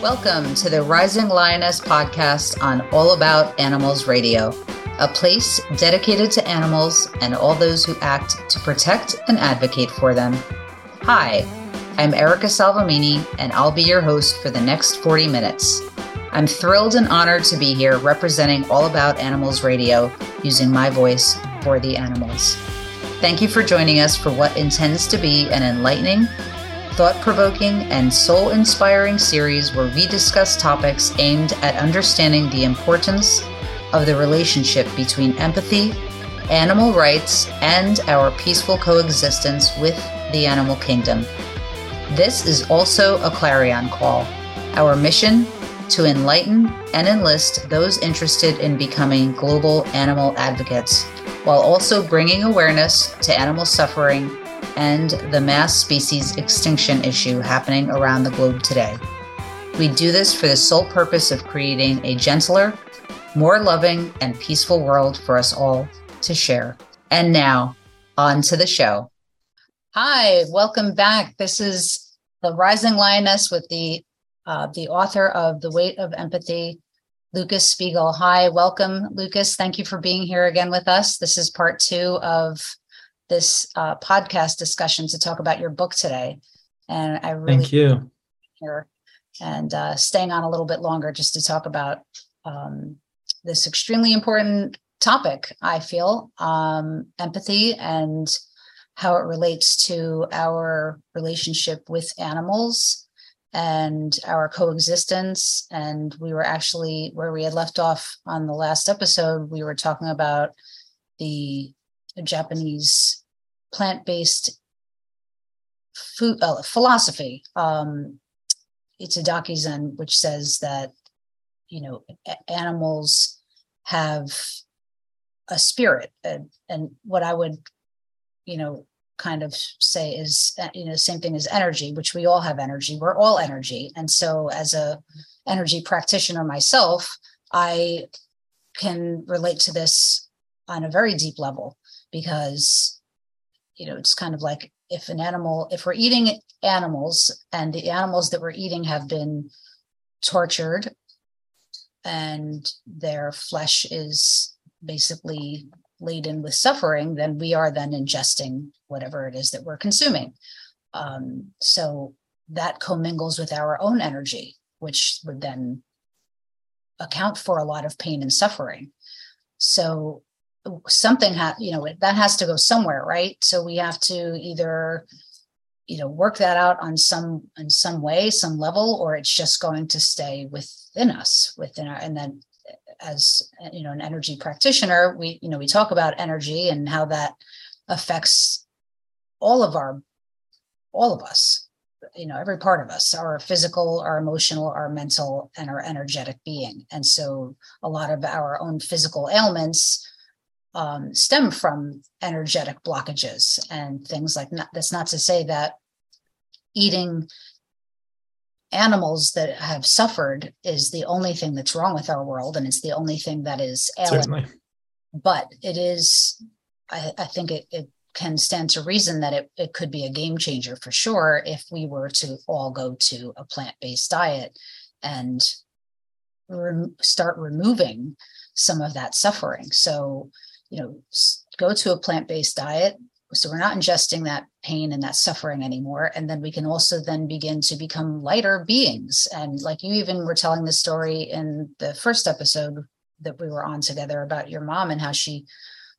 Welcome to the Rising Lioness podcast on All About Animals Radio, a place dedicated to animals and all those who act to protect and advocate for them. Hi, I'm Erica Salvemini, and I'll be your host for the next 40 minutes. I'm thrilled and honored to be here representing All About Animals Radio using my voice for the animals. Thank you for joining us for what intends to be an enlightening, thought provoking, and soul inspiring series where we discuss topics aimed at understanding the importance of the relationship between empathy, animal rights, and our peaceful coexistence with the animal kingdom. This is also a clarion call. Our mission to enlighten and enlist those interested in becoming global animal advocates, while also bringing awareness to animal suffering and the mass species extinction issue happening around the globe today. We do this for the sole purpose of creating a gentler, more loving, and peaceful world for us all to share. And now, on to the show. Hi, welcome back. This is the Rising Lioness with the uh, the author of The Weight of Empathy, Lucas Spiegel. Hi, welcome, Lucas. Thank you for being here again with us. This is part two of this uh, podcast discussion to talk about your book today. And I really thank you here and uh, staying on a little bit longer just to talk about um, this extremely important topic. I feel um, empathy and how it relates to our relationship with animals and our coexistence. And we were actually where we had left off on the last episode. We were talking about the Japanese plant-based food uh, philosophy. Um, Itadaki Zen, which says that you know animals have a spirit, and, and what I would you know kind of say is uh, you know same thing as energy, which we all have energy. We're all energy, and so as a energy practitioner myself, I can relate to this on a very deep level because you know it's kind of like if an animal if we're eating animals and the animals that we're eating have been tortured and their flesh is basically laden with suffering then we are then ingesting whatever it is that we're consuming. Um, so that commingles with our own energy which would then account for a lot of pain and suffering. So something ha- you know that has to go somewhere right? So we have to either you know work that out on some in some way some level or it's just going to stay within us within our and then as you know an energy practitioner we you know we talk about energy and how that affects all of our all of us you know every part of us our physical our emotional our mental and our energetic being. And so a lot of our own physical ailments um, stem from energetic blockages and things like that. That's not to say that eating animals that have suffered is the only thing that's wrong with our world and it's the only thing that is ailing. Certainly. But it is, I, I think it, it can stand to reason that it, it could be a game changer for sure if we were to all go to a plant-based diet and re- start removing some of that suffering. So you know go to a plant-based diet. So we're not ingesting that pain and that suffering anymore. And then we can also then begin to become lighter beings. And like you even were telling the story in the first episode that we were on together about your mom and how she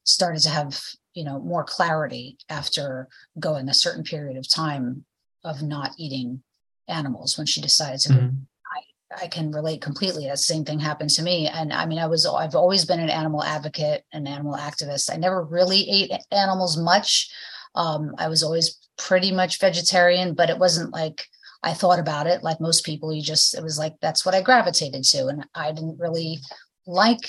started to have you know more clarity after going a certain period of time of not eating animals when she decided to mm-hmm. I can relate completely. That same thing happened to me. And I mean, I was, I've always been an animal advocate, an animal activist. I never really ate animals much. Um, I was always pretty much vegetarian, but it wasn't like I thought about it like most people. You just, it was like, that's what I gravitated to. And I didn't really like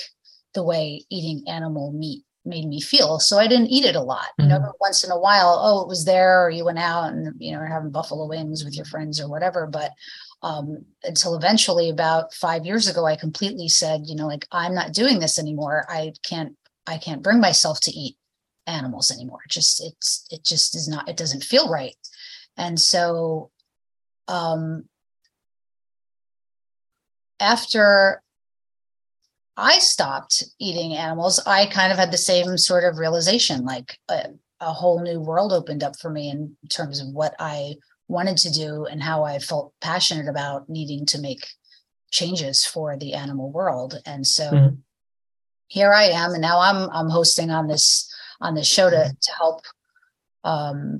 the way eating animal meat made me feel. So I didn't eat it a lot. You know, mm-hmm. once in a while, oh, it was there, or you went out and you know, having buffalo wings with your friends or whatever. But um, until eventually, about five years ago, I completely said, you know, like I'm not doing this anymore. I can't, I can't bring myself to eat animals anymore. It just it's it just is not. It doesn't feel right. And so, um, after I stopped eating animals, I kind of had the same sort of realization like a, a, whole new world opened up for me in terms of what I wanted to do and how I felt passionate about needing to make changes for the animal world. And so mm-hmm. here I am and now I'm I'm hosting on this on this show to to help um,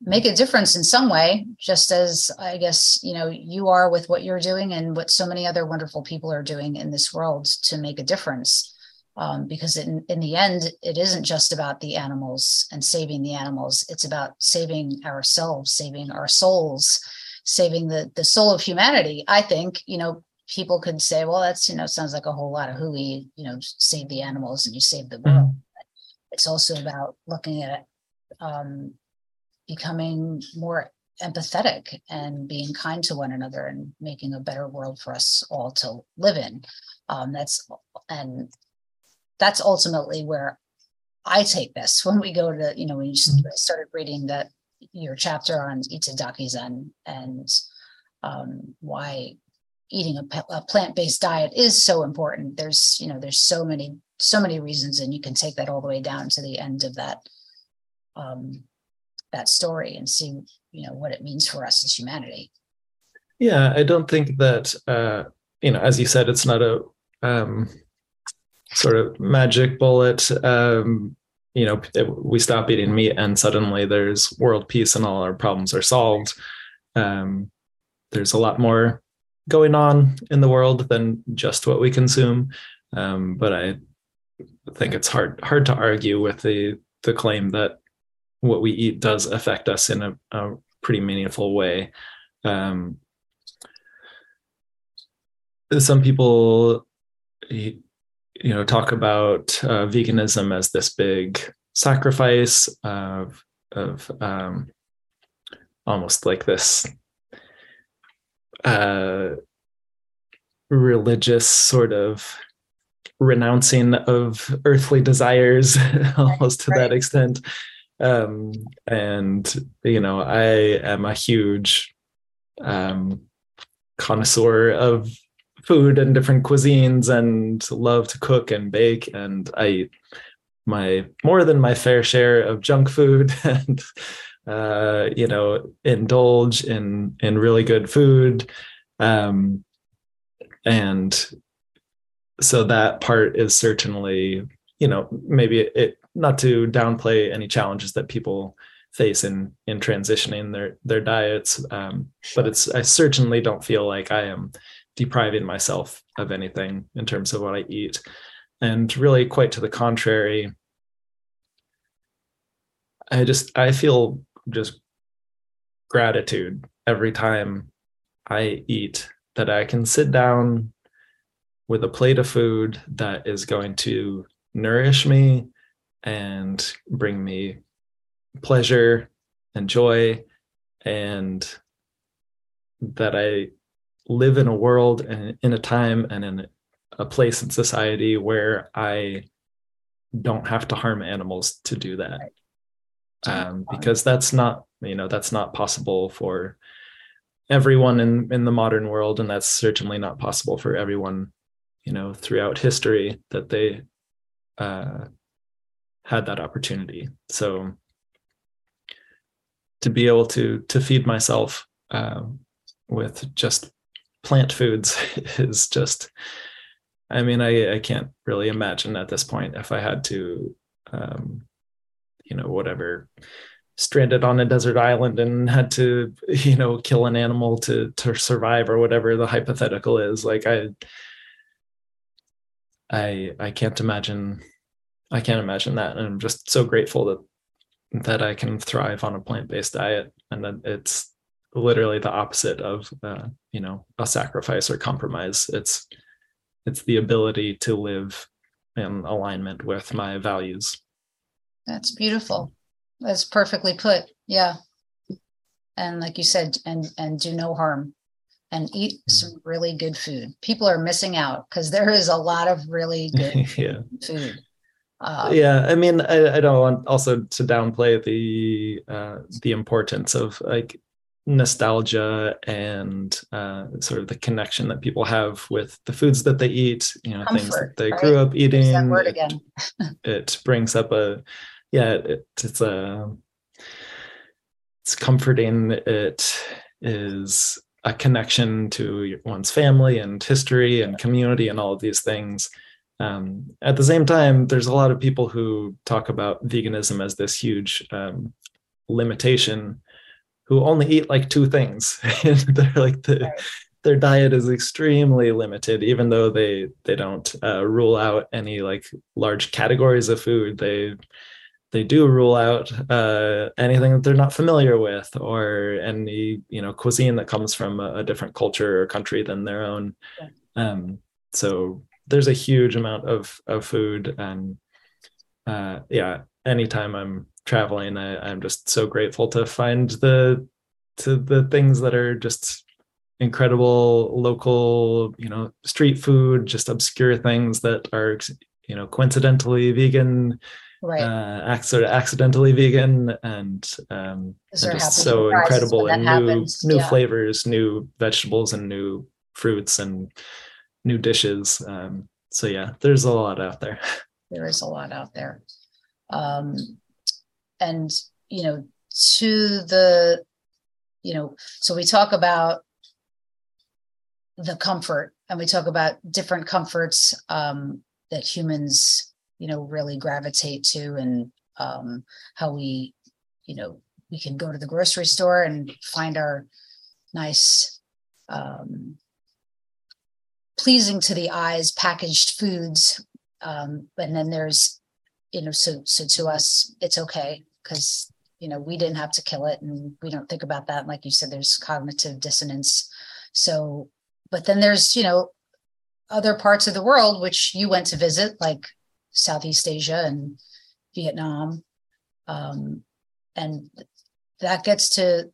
make a difference in some way just as i guess you know you are with what you're doing and what so many other wonderful people are doing in this world to make a difference um, because in, in the end it isn't just about the animals and saving the animals it's about saving ourselves saving our souls saving the the soul of humanity i think you know people could say well that's you know sounds like a whole lot of hooey you know save the animals and you save the world mm-hmm. it's also about looking at um, becoming more empathetic and being kind to one another and making a better world for us all to live in. Um, that's and that's ultimately where I take this when we go to you know when you mm-hmm. started reading that your chapter on Itadaki Zen and um, why eating a, a, plant-based diet is so important. There's you know there's so many so many reasons, and you can take that all the way down to the end of that um, that story and see you know what it means for us as humanity yeah i don't think that uh you know as you said it's not a um sort of magic bullet um you know we stop eating meat and suddenly there's world peace and all our problems are solved um there's a lot more going on in the world than just what we consume um but i think it's hard hard to argue with the the claim that what we eat does affect us in a, a pretty meaningful way. Um, some people, you know, talk about uh, veganism as this big sacrifice of of um, almost like this uh, religious sort of renouncing of earthly desires, almost to right. that extent um, and you know i am a huge um, connoisseur of food and different cuisines and love to cook and bake. And i eat my more than my fair share of junk food and uh, you know indulge in in really good food. Um, and so that part is certainly you know maybe it not to downplay any challenges that people face in in transitioning their their diets um, but it's i certainly don't feel like i am depriving myself of anything in terms of what i eat. And really quite to the contrary i just i feel just gratitude every time i eat that i can sit down with a plate of food that is going to nourish me and bring me pleasure and joy and that I live in a world and in a time and in a place in society where I don't have to harm animals to do that. Um, because that's not, you know, that's not possible for everyone in, in the modern world. And that's certainly not possible for everyone, you know, throughout history that they uh, had that opportunity. So to be able to to feed myself um, with just plant foods is just i mean i i can't really imagine at this point if i had to um you know whatever stranded on a desert island and had to you know kill an animal to to survive or whatever the hypothetical is like i i i can't imagine I can't imagine that. And I'm just so grateful that that I can thrive on a plant-based diet and that it's literally the opposite of uh, you know a sacrifice or compromise. It's it's the ability to live in alignment with my values. That's beautiful. That's perfectly put. Yeah. And like you said, and and do no harm and eat mm-hmm. some really good food. People are missing out because there is a lot of really good yeah. food. Um, yeah, I mean, I, I, don't want also to downplay the uh, the importance of like nostalgia and uh, sort of the connection that people have with the foods that they eat. You know, Comfort, things that they right? grew up eating. That word again. it, it brings up a yeah, it, it's a it's comforting. It is a connection to one's family and history and community and all of these things. Um, at the same time, there's a lot of people who talk about veganism as this huge um, limitation who only eat like two things. they're like the, right. their diet is extremely limited, even though they they don't uh, rule out any like large categories of food. They they do rule out uh, anything that they're not familiar with or any you know cuisine that comes from a, a different culture or country than their own yeah. um, so there's a huge amount of of food and uh, yeah anytime i'm traveling I, i'm just so grateful to find the to the things that are just incredible local you know street food just obscure things that are you know coincidentally vegan right uh sort of accidentally vegan and um and just so incredible and new happens. new yeah. flavors new vegetables and new fruits and new dishes um so yeah there's a lot out there there is a lot out there um and you know to the you know so we talk about the comfort and we talk about different comforts um that humans you know really gravitate to and um, how we you know we can go to the grocery store and find our nice um, pleasing to the eyes packaged foods um, and then there's you know so so to us it's okay because you know we didn't have to kill it and we don't think about that like you said there's cognitive dissonance so but then there's you know other parts of the world which you went to visit like Southeast Asia and Vietnam. Um, and that gets to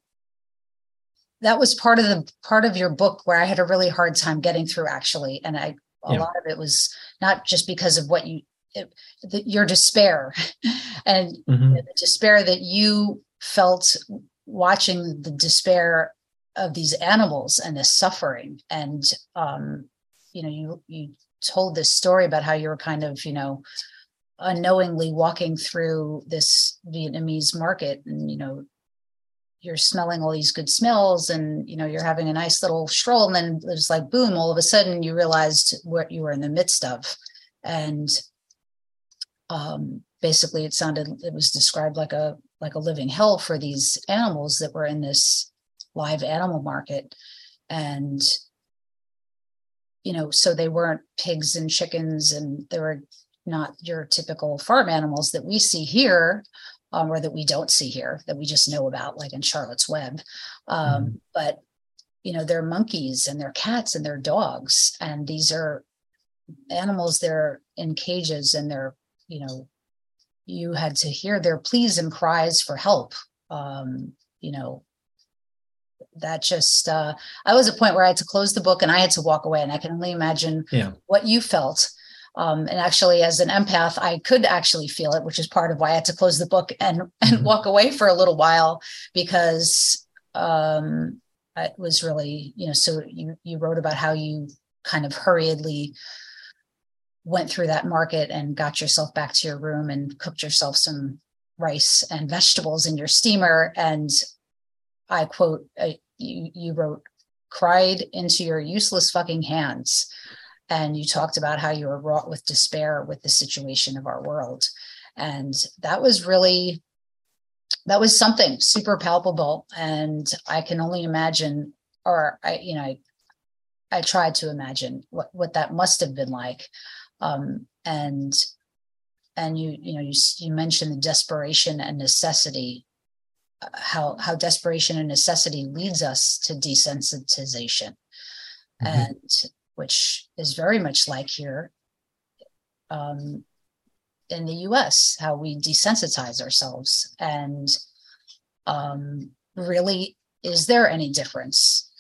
that was part of the part of your book where I had a really hard time getting through actually. And I a yeah. lot of it was not just because of what you the, your despair and mm-hmm. the despair that you felt watching the despair of these animals and the suffering and um you know you you told this story about how you were kind of, you know, unknowingly walking through this Vietnamese market and, you know, you're smelling all these good smells and, you know, you're having a nice little stroll. And then it was like, boom, all of a sudden you realized what you were in the midst of. And um, basically it sounded, it was described like a, like a living hell for these animals that were in this live animal market. And you know, so they weren't pigs and chickens and they were not your typical farm animals that we see here um, or that we don't see here that we just know about, like in Charlotte's Web. Um, mm But, you know, they're monkeys and they're cats and they're dogs. And these are animals, they're in cages and they're, you know, you had to hear their pleas and cries for help. Um, you know, that just uh, I was a point where I had to close the book and I had to walk away, and I can only imagine yeah. what you felt. Um, and actually, as an empath, I could actually feel it, which is part of why I had to close the book and and mm-hmm. walk away for a little while because um, it was really you know. So you you wrote about how you kind of hurriedly went through that market and got yourself back to your room and cooked yourself some rice and vegetables in your steamer and I quote, uh, you, you wrote, cried into your useless fucking hands. And you talked about how you were wrought with despair with the situation of our world. And that was really, that was something super palpable. And I can only imagine, or I, you know, I, I tried to imagine what, what that must have been like. Um, and and you you know you you mentioned the desperation and necessity how how desperation and necessity leads us to desensitization mm-hmm. and which is very much like here um, in the US, how we desensitize ourselves. And um, really, is there any difference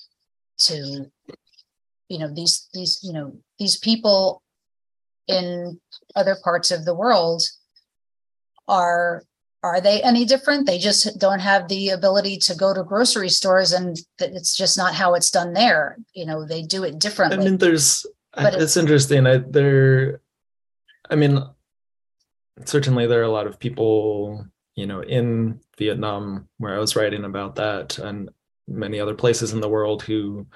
to, you know, these, these, you know, these people in other parts of the world are are they any different? They just don't have the ability to go to grocery stores and it's just not how it's done there. You know they do it differently i mean there's but it's, it's interesting. I there i mean certainly there are a lot of people you know in vietnam where i was writing about that and many other places in the world who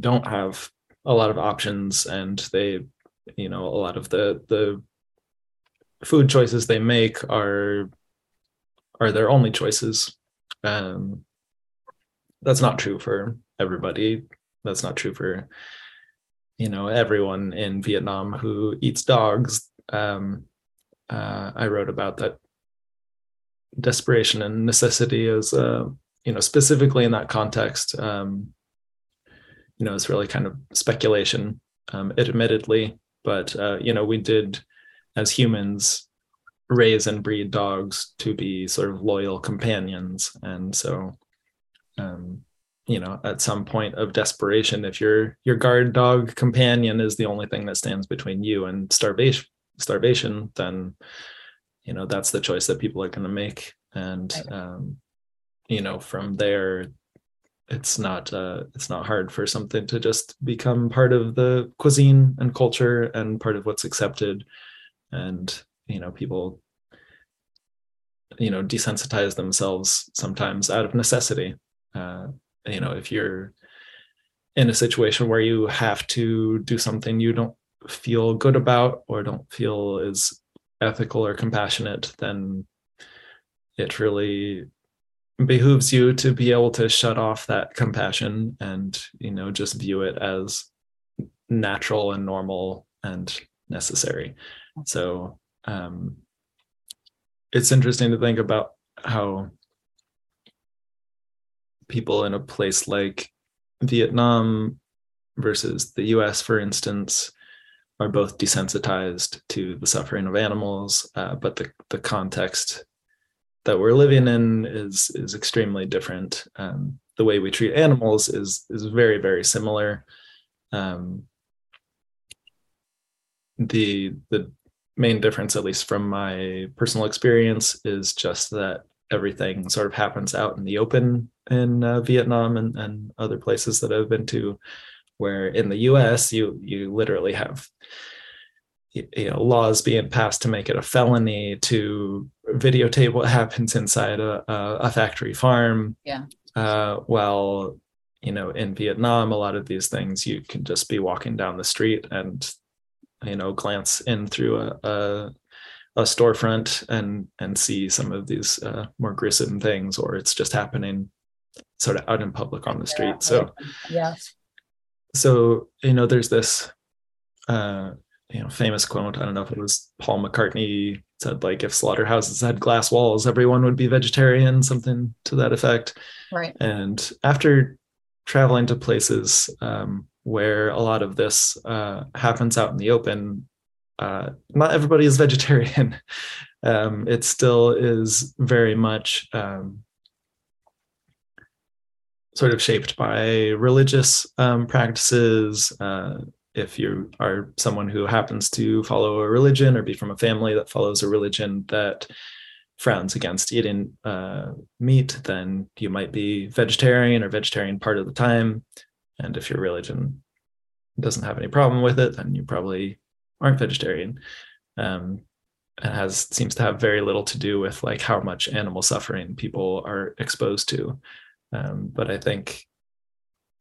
don't have a lot of options and they you know a lot of the the food choices they make are are their only choices. Um that's not true for everybody. That's not true for you know everyone in vietnam who eats dogs. Um uh, i wrote about that desperation and necessity as uh you know specifically in that context um you know it's really kind of speculation um admittedly but uh you know we did as humans raise and breed dogs to be sort of loyal companions. And so um, you know at some point of desperation if your your guard dog companion is the only thing that stands between you and starvation starvation then you know that's the choice that people are going to make. And um, you know from there it's not uh, it's not hard for something to just become part of the cuisine and culture and part of what's accepted and you know people you know desensitize themselves sometimes out of necessity. Uh, you know if you're in a situation where you have to do something you don't feel good about or don't feel is ethical or compassionate then it really behooves you to be able to shut off that compassion and you know just view it as natural and normal and necessary. So um, it's interesting to think about how people in a place like Vietnam versus the US, for instance, are both desensitized to the suffering of animals, uh, but the, the context that we're living in is is extremely different. Um, the way we treat animals is is very very similar. Um, the the main difference, at least from my personal experience, is just that everything sort of happens out in the open in uh, Vietnam and, and other places that I've been to, where in the U.S. you you literally have you know laws being passed to make it a felony to videotape what happens inside a, a factory farm. Yeah. Uh, well, you know, in Vietnam, a lot of these things you can just be walking down the street and you know glance in through a, a, a storefront and and see some of these uh, more gruesome things or it's just happening sort of out in public on the street so yeah so you know there's this uh you know famous quote i don't know if it was paul mccartney said like if slaughterhouses had glass walls everyone would be vegetarian something to that effect right and after traveling to places um, where a lot of this uh, happens out in the open, uh, not everybody is vegetarian. um, it still is very much um, sort of shaped by religious um, practices. Uh, if you are someone who happens to follow a religion or be from a family that follows a religion that frowns against eating uh, meat, then you might be vegetarian or vegetarian part of the time. And if your religion doesn't have any problem with it, then you probably aren't vegetarian. Um, it has seems to have very little to do with like how much animal suffering people are exposed to. Um, but I think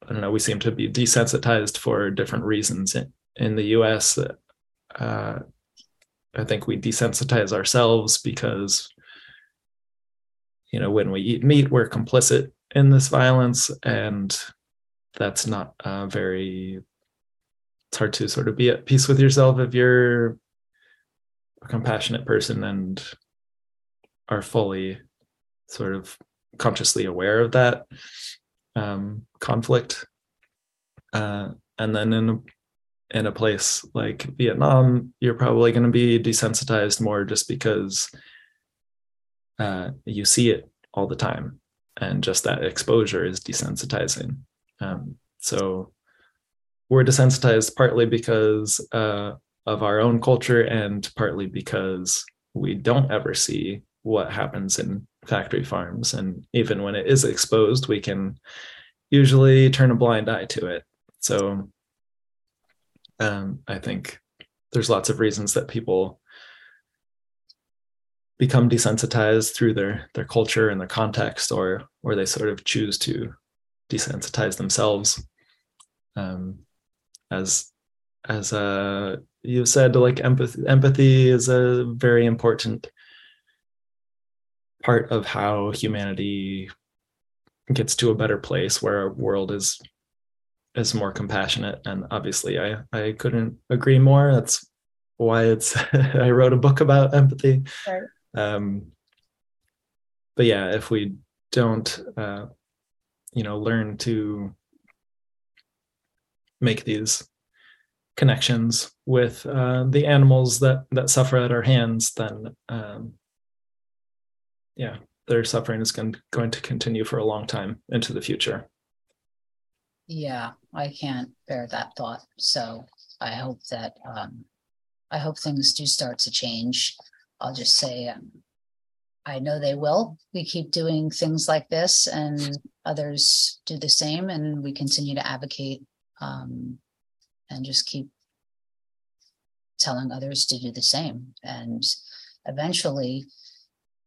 I don't know. We seem to be desensitized for different reasons in, in the U.S. Uh, I think we desensitize ourselves because you know when we eat meat, we're complicit in this violence, and that's not very it's hard to sort of be at peace with yourself if you're a compassionate person and are fully sort of consciously aware of that um, conflict. Uh, and then in in a place like Vietnam, you're probably going to be desensitized more just because uh, you see it all the time, and just that exposure is desensitizing. Um, so we're desensitized partly because uh, of our own culture, and partly because we don't ever see what happens in factory farms, and even when it is exposed, we can usually turn a blind eye to it. So um, I think there's lots of reasons that people become desensitized through their their culture and their context, or or they sort of choose to desensitize themselves. Um, as as uh, you said, like empathy empathy is a very important part of how humanity gets to a better place where our world is is more compassionate. And obviously i i couldn't agree more. That's why it's i wrote a book about empathy. Right. um but yeah if we don't uh you know learn to make these connections with uh, the animals that that suffer at our hands then um yeah their suffering is going, going to continue for a long time into the future yeah, I can't bear that thought. So I hope that um, I hope things do start to change. I'll just say um, I know they will. We keep doing things like this, and others do the same, and we continue to advocate um, and just keep telling others to do the same. And eventually,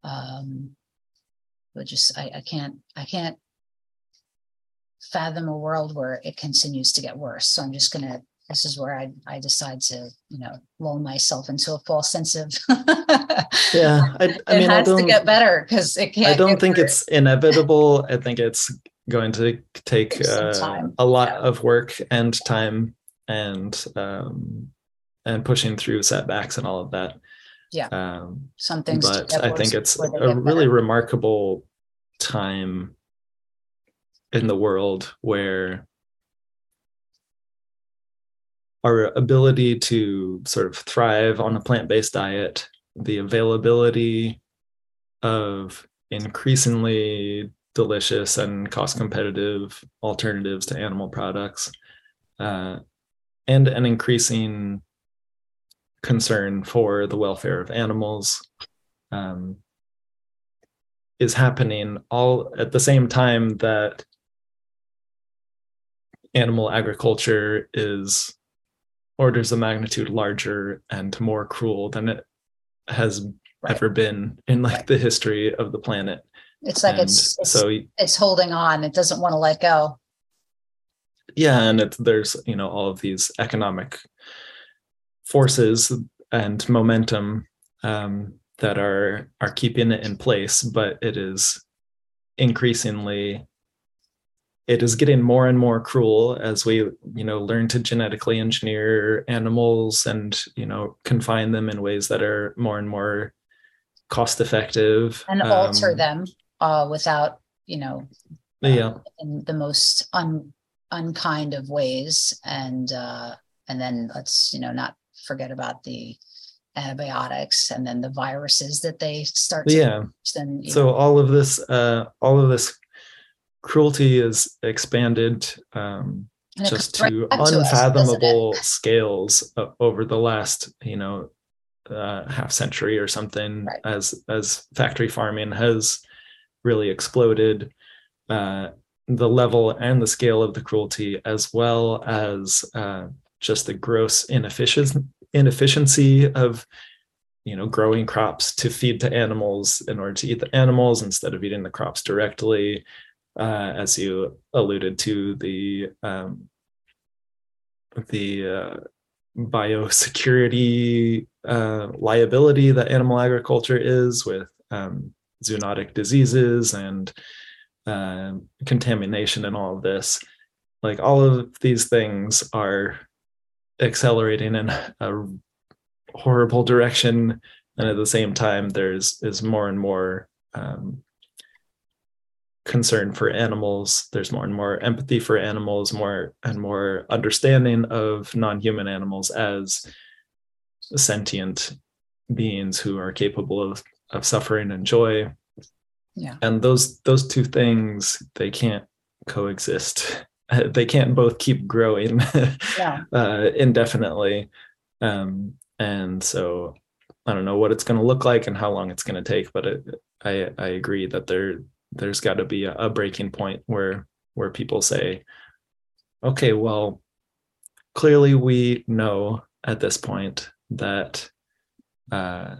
um, we'll just I, I can't I can't fathom a world where it continues to get worse. So I'm just gonna. This is where I I decide to you know lull myself into a false sense of. yeah, I, I it mean, has I to get better because it can't. I don't think worse. it's inevitable. I think it's going to take uh, a lot yeah. of work and time and um, and pushing through setbacks and all of that. Yeah. Um, Some things, but I think it's a really better. remarkable time in the world where our ability to sort of thrive on a plant-based diet the availability of increasingly delicious and cost competitive alternatives to animal products uh, and an increasing concern for the welfare of animals um, is happening all at the same time that animal agriculture is orders of magnitude larger and more cruel than it has right. ever been in like the history of the planet. It's like it's, it's, so it's holding on. It doesn't want to let go. Yeah, and it's there's you know all of these economic forces and momentum um, that are are keeping it in place, but it is increasingly it is getting more and more cruel as we you know learn to genetically engineer animals and you know confine them in ways that are more and more cost effective and alter um, them uh, without you know uh, yeah. in the most un, unkind of ways. And uh, and then let's you know not forget about the antibiotics and then the viruses that they start to yeah so know. all of this uh all of this cruelty is expanded um, just to unfathomable to scales uh, over the last, you know, uh, half century or something, right. as as factory farming has really exploded. Uh, the level and the scale of the cruelty, as well as uh, just the gross inefficiency inefficiency of you know growing crops to feed to animals in order to eat the animals instead of eating the crops directly uh, as you alluded to the um, the uh, biosecurity uh, liability that animal agriculture is with um, zoonotic diseases and uh, contamination and all of this. Like all of these things are accelerating in a horrible direction, and at the same time, there's is more and more um, concern for animals. There's more and more empathy for animals more and more understanding of non-human animals as sentient beings who are capable of of suffering and joy. Yeah. And those those two things they can't coexist they can't both keep growing yeah. uh, indefinitely um, and so i don't know what it's going to look like and how long it's going to take but it, i i agree that there there's got to be a, a breaking point where where people say okay well clearly we know at this point that uh,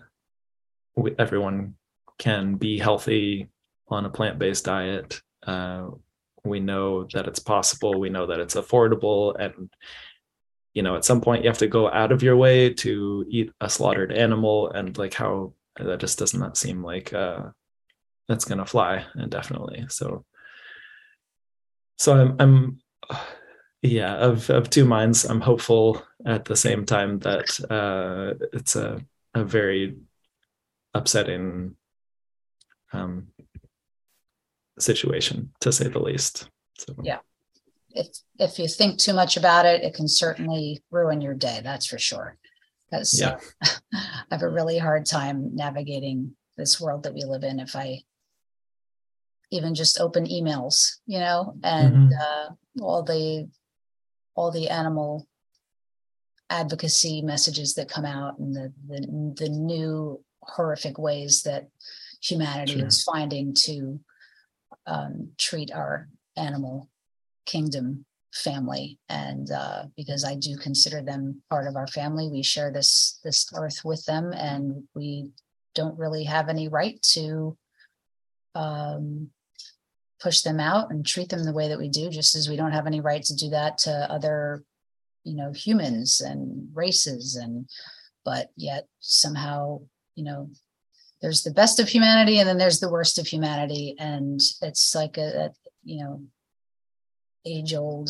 we, everyone can be healthy on a plant-based diet. Uh, we know that it's possible. We know that it's affordable, and you know, at some point, you have to go out of your way to eat a slaughtered animal, and like how that just does not seem like uh, that's gonna fly indefinitely. So, so I'm, I'm, yeah, of of two minds. I'm hopeful at the same time that uh, it's a a very upsetting um, situation to say the least. So yeah, if if you think too much about it, it can certainly ruin your day. That's for sure. Because yeah. uh, I have a really hard time navigating this world that we live in. If I even just open emails, you know, and mm-hmm. uh, all the all the animal advocacy messages that come out and the the, the new horrific ways that humanity sure. is finding to um, treat our animal kingdom family. And uh, because i do consider them part of our family we share this this earth with them and we don't really have any right to um, push them out and treat them the way that we do just as we don't have any right to do that to other you know humans and races. And but yet somehow you know there's the best of humanity and then there's the worst of humanity. And it's like a, a you know age old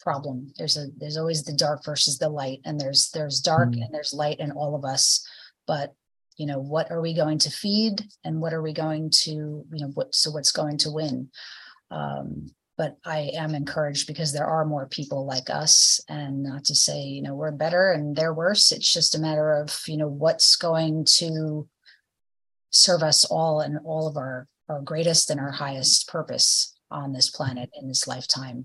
problem. There's a there's always the dark versus the light. And there's there's dark mm. and there's light in all of us. But you know what are we going to feed and what are we going to you know what so what's going to win? Um but I am encouraged because there are more people like us, and not to say you know we're better and they're worse. It's just a matter of you know what's going to serve us all and all of our our greatest and our highest purpose on this planet in this lifetime.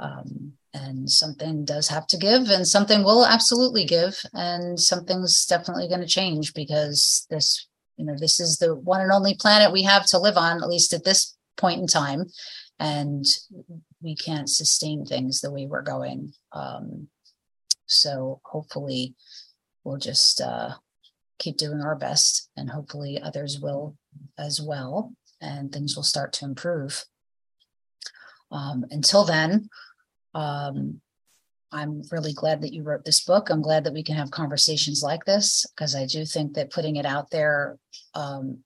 Um, and something does have to give, and something will absolutely give, and something's definitely going to change because this, you know, this is the one and only planet we have to live on, at least at this point in time and we can't sustain things the way we're going. Um, so hopefully, we'll just uh, keep doing our best, and hopefully, others will as well, and things will start to improve. Um, until then, um, I'm really glad that you wrote this book. I'm glad that we can have conversations like this because I do think that putting it out there um,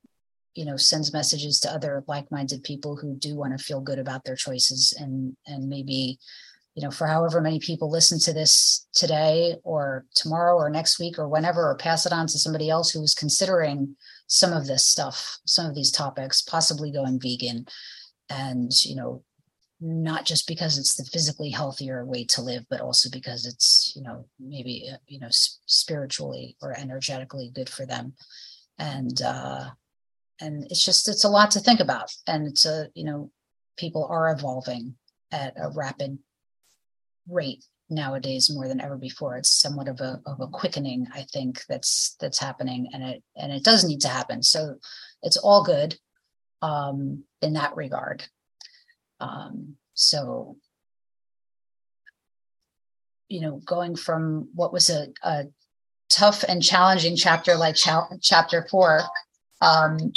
you know sends messages to other like-minded people who do want to feel good about their choices and and maybe you know for however many people listen to this today or tomorrow or next week or whenever or pass it on to somebody else who is considering some of this stuff some of these topics possibly going vegan. And you know not just because it's the physically healthier way to live but also because it's you know maybe uh, you know spiritually or energetically good for them. And uh and it's just it's a lot to think about. And it's a you know people are evolving at a rapid rate nowadays more than ever before. It's somewhat of a of a quickening i think that's that's happening and it and it does need to happen. So it's all good um in that regard. Um so you know going from what was a, a tough and challenging chapter like cha- chapter four um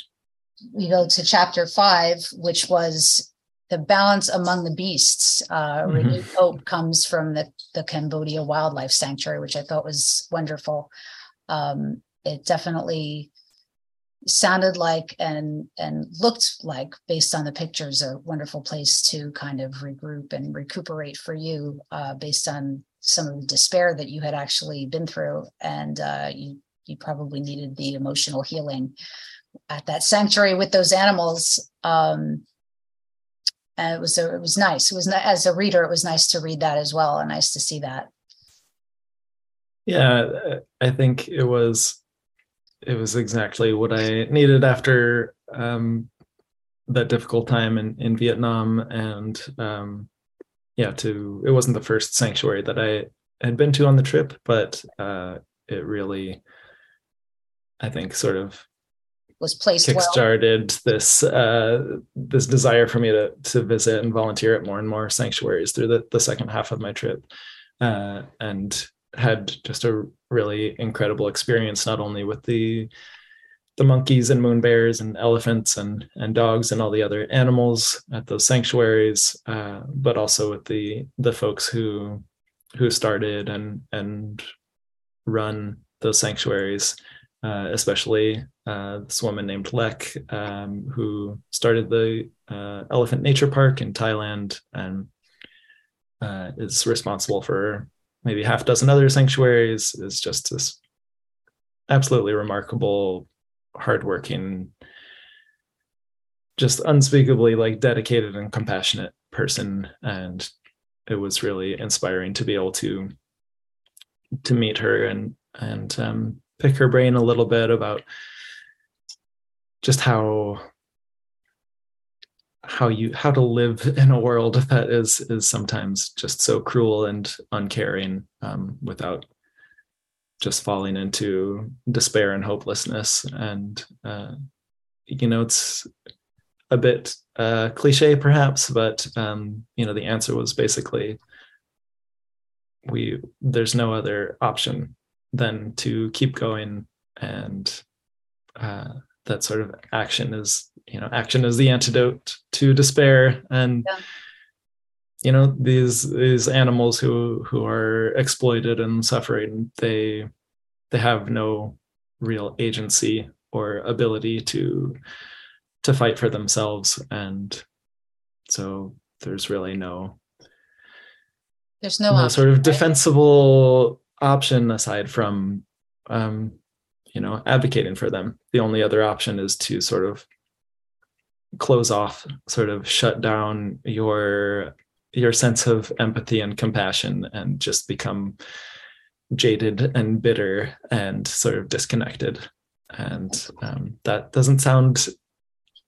we go to chapter five, which was the balance among the beasts. Uh, mm-hmm. Renewed hope comes from the, the Cambodia Wildlife Sanctuary, which I thought was wonderful. Um, it definitely sounded like and and looked like based on the pictures a wonderful place to kind of regroup and recuperate for you uh, based on some of the despair that you had actually been through and uh, you you probably needed the emotional healing at that sanctuary with those animals um, and it was a, it was nice. It was as a reader, it was nice to read that as well, and nice to see that. Yeah, I think it was it was exactly what I needed after um, that difficult time in in Vietnam, and um, yeah, to it wasn't the first sanctuary that I had been to on the trip, but uh, it really, I think, sort of was placed kickstarted well. this uh, this desire for me to to visit and volunteer at more and more sanctuaries through the, the second half of my trip, uh, and had just a really incredible experience not only with the the monkeys and moon bears and elephants and and dogs and all the other animals at those sanctuaries, uh, but also with the the folks who who started and and run those sanctuaries, uh, especially uh, this woman named Lek, um, who started the uh, Elephant Nature Park in Thailand and uh, is responsible for maybe half dozen other sanctuaries. Is just this absolutely remarkable, hardworking, just unspeakably like dedicated and compassionate person, and it was really inspiring to be able to to meet her and and um, pick her brain a little bit about just how how you how to live in a world that is is sometimes just so cruel and uncaring um, without just falling into despair and hopelessness. And uh, you know it's a bit uh, cliche perhaps but um, you know the answer was basically we there's no other option than to keep going and uh, that sort of action is you know action is the antidote to despair. And yeah. you know these these animals who who are exploited and suffering they they have no real agency or ability to to fight for themselves. And so there's really no there's no, no option, sort of defensible option aside from um, you know advocating for them the only other option is to sort of close off sort of shut down your your sense of empathy and compassion and just become jaded and bitter and sort of disconnected. And um, that doesn't sound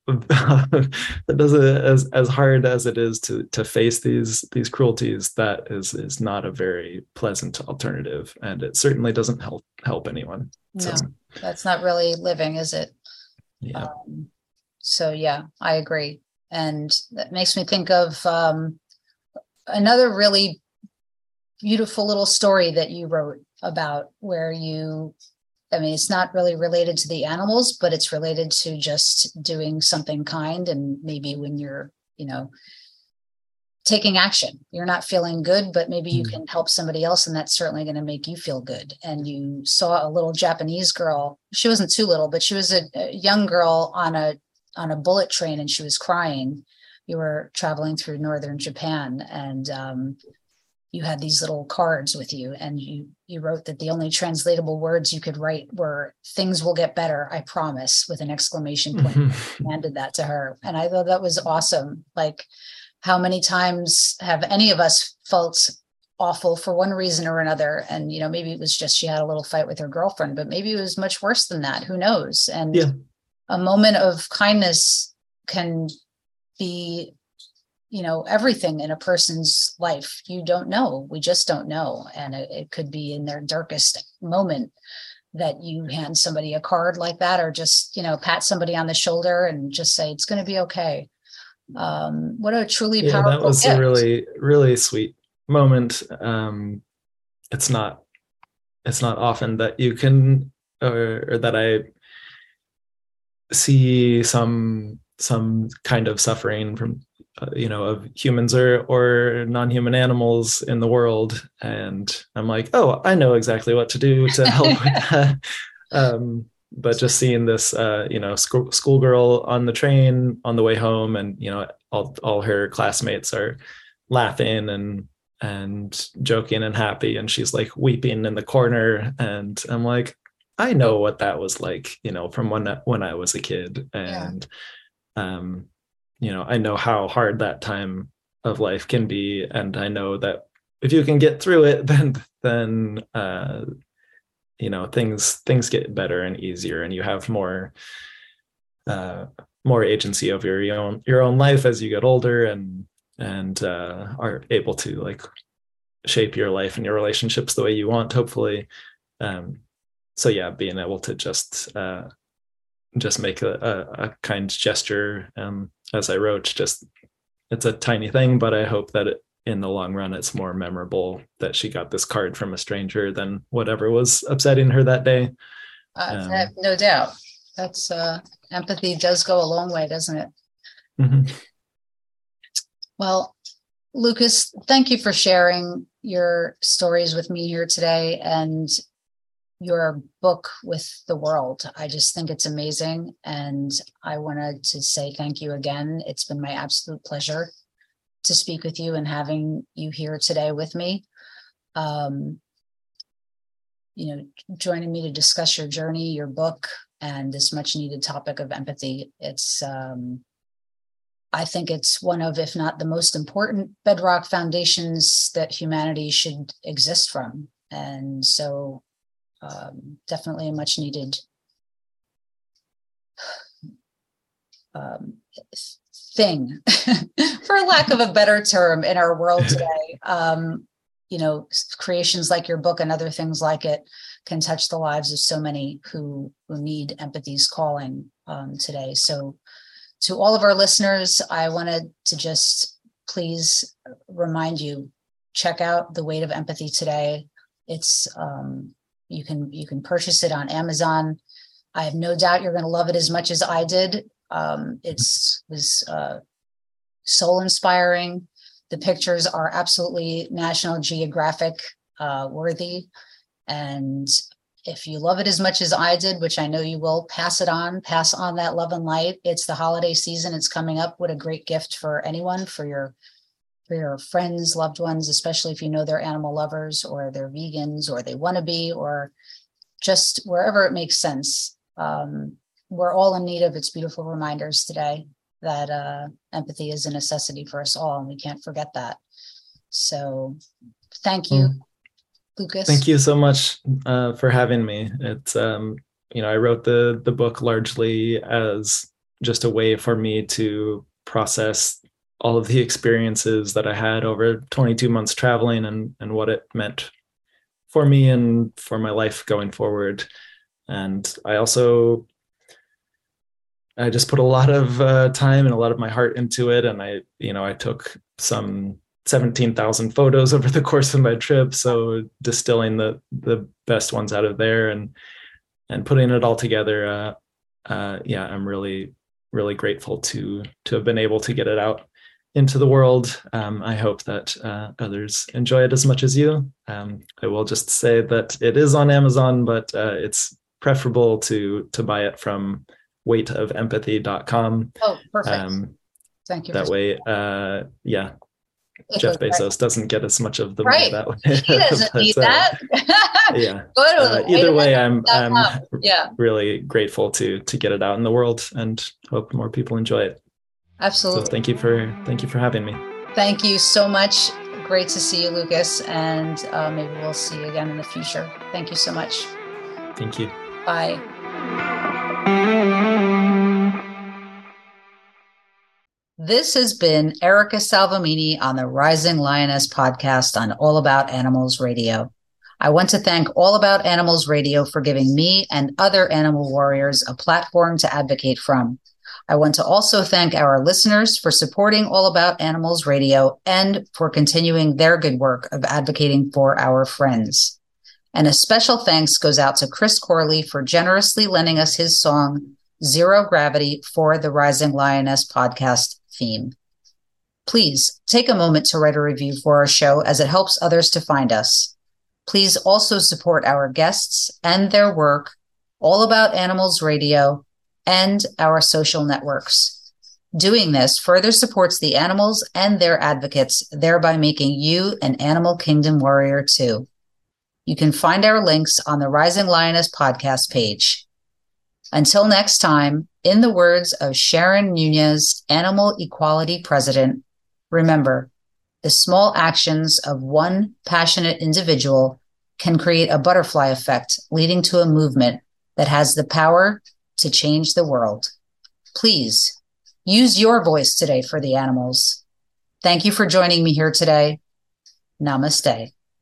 that does it as as hard as it is to to face these these cruelties that is is not a very pleasant alternative and it certainly doesn't help help anyone no so, that's not really living is it? Yeah. Um, so yeah i agree and that makes me think of um, another really beautiful little story that you wrote about where you I mean, it's not really related to the animals, but it's related to just doing something kind. And maybe when you're, you know, taking action, you're not feeling good, but maybe you mm. can help somebody else. And that's certainly going to make you feel good. And you saw a little Japanese girl. She wasn't too little, but she was a, a young girl on a on a bullet train and she was crying. You were traveling through northern Japan and um, you had these little cards with you and you you wrote that the only translatable words you could write were things will get better i promise with an exclamation point mm-hmm. handed that to her. And i thought that was awesome. Like how many times have any of us felt awful for one reason or another? And you know maybe it was just she had a little fight with her girlfriend but maybe it was much worse than that. Who knows? And yeah. a moment of kindness can be you know everything in a person's life. You don't know. We just don't know. And it, it, could be in their darkest moment that you hand somebody a card like that or just you know pat somebody on the shoulder and just say it's going to be okay. Um what a truly yeah, powerful that was gift. a really really sweet moment. Um it's not it's not often that you can or, or that i see some some kind of suffering from you know of humans or or non-human animals in the world. And i'm like oh i know exactly what to do to help with that. Um, but just seeing this uh, you know school schoolgirl on the train on the way home and you know all, all her classmates are laughing and and joking and happy. And she's like weeping in the corner. And i'm like i know what that was like you know from when when i was a kid. And yeah. um you know, I know how hard that time of life can be, and I know that if you can get through it, then then uh, you know things things get better and easier, and you have more uh, more agency over your own your own life as you get older, and and uh, are able to like shape your life and your relationships the way you want. Hopefully, um, so yeah, being able to just uh, just make a, a, a kind gesture, um, as I wrote, just it's a tiny thing, but I hope that it, in the long run it's more memorable that she got this card from a stranger than whatever was upsetting her that day. Uh, um, no doubt. That's uh empathy does go a long way doesn't it? Mm-hmm. well lucas thank you for sharing your stories with me here today and your book with the world. I just think it's amazing. And I wanted to say thank you again. It's been my absolute pleasure to speak with you and having you here today with me. Um, you know, joining me to discuss your journey, your book, and this much needed topic of empathy. It's, um, I think it's one of, if not the most important bedrock foundations that humanity should exist from. And so um, definitely a much needed um, thing, for lack of a better term, in our world today. Um, you know, creations like your book and other things like it can touch the lives of so many who who need empathy's calling um, today. So, to all of our listeners, I wanted to just please remind you check out the weight of empathy today. It's um, you can you can purchase it on Amazon. I have no doubt you're going to love it as much as I did. Um, it's was uh, soul inspiring. The pictures are absolutely National Geographic uh, worthy, and if you love it as much as I did, which I know you will, pass it on, pass on that love and light. It's the holiday season, it's coming up. What a great gift for anyone, for your for your friends, loved ones, especially if you know they're animal lovers or they're vegans or they want to be, or just wherever it makes sense. Um, we're all in need of its beautiful reminders today that uh, empathy is a necessity for us all, and we can't forget that. So, thank you, mm. Lucas. Thank you so much uh, for having me. It's um, you know I wrote the the book largely as just a way for me to process all of the experiences that I had over 22 months traveling and and what it meant for me and for my life going forward. And I also I just put a lot of uh, time and a lot of my heart into it. And I, you know, I took some 17,000 photos over the course of my trip. So distilling the, the best ones out of there and, and putting it all together. Uh, uh, yeah, I'm really, really grateful to, to have been able to get it out into the world. Um, I hope that uh, others enjoy it as much as you. Um, I will just say that it is on Amazon, but uh, it's preferable to to buy it from weightofempathy.com. Oh, perfect. Um, Thank you. That way, uh, yeah, Jeff Bezos doesn't get as much of the right. money that way. He doesn't need uh, that. yeah. Uh, either way, I'm I'm yeah. really grateful to to get it out in the world and hope more people enjoy it. Absolutely. So thank you for thank you for having me. Thank you so much. Great to see you, Lucas, and uh, maybe we'll see you again in the future. Thank you so much. Thank you. Bye. This has been Erica Salvemini on the Rising Lioness podcast on All About Animals Radio. I want to thank All About Animals Radio for giving me and other animal warriors a platform to advocate from. I want to also thank our listeners for supporting All About Animals Radio and for continuing their good work of advocating for our friends. And a special thanks goes out to Chris Corley for generously lending us his song, Zero Gravity, for the Rising Lioness podcast theme. Please take a moment to write a review for our show as it helps others to find us. Please also support our guests and their work, All About Animals Radio, and our social networks. Doing this further supports the animals and their advocates, thereby making you an animal kingdom warrior too. You can find our links on the Rising Lioness podcast page. Until next time, in the words of Sharon Nunez, Animal Equality President, remember the small actions of one passionate individual can create a butterfly effect, leading to a movement that has the power to change the world. Please use your voice today for the animals. Thank you for joining me here today. Namaste.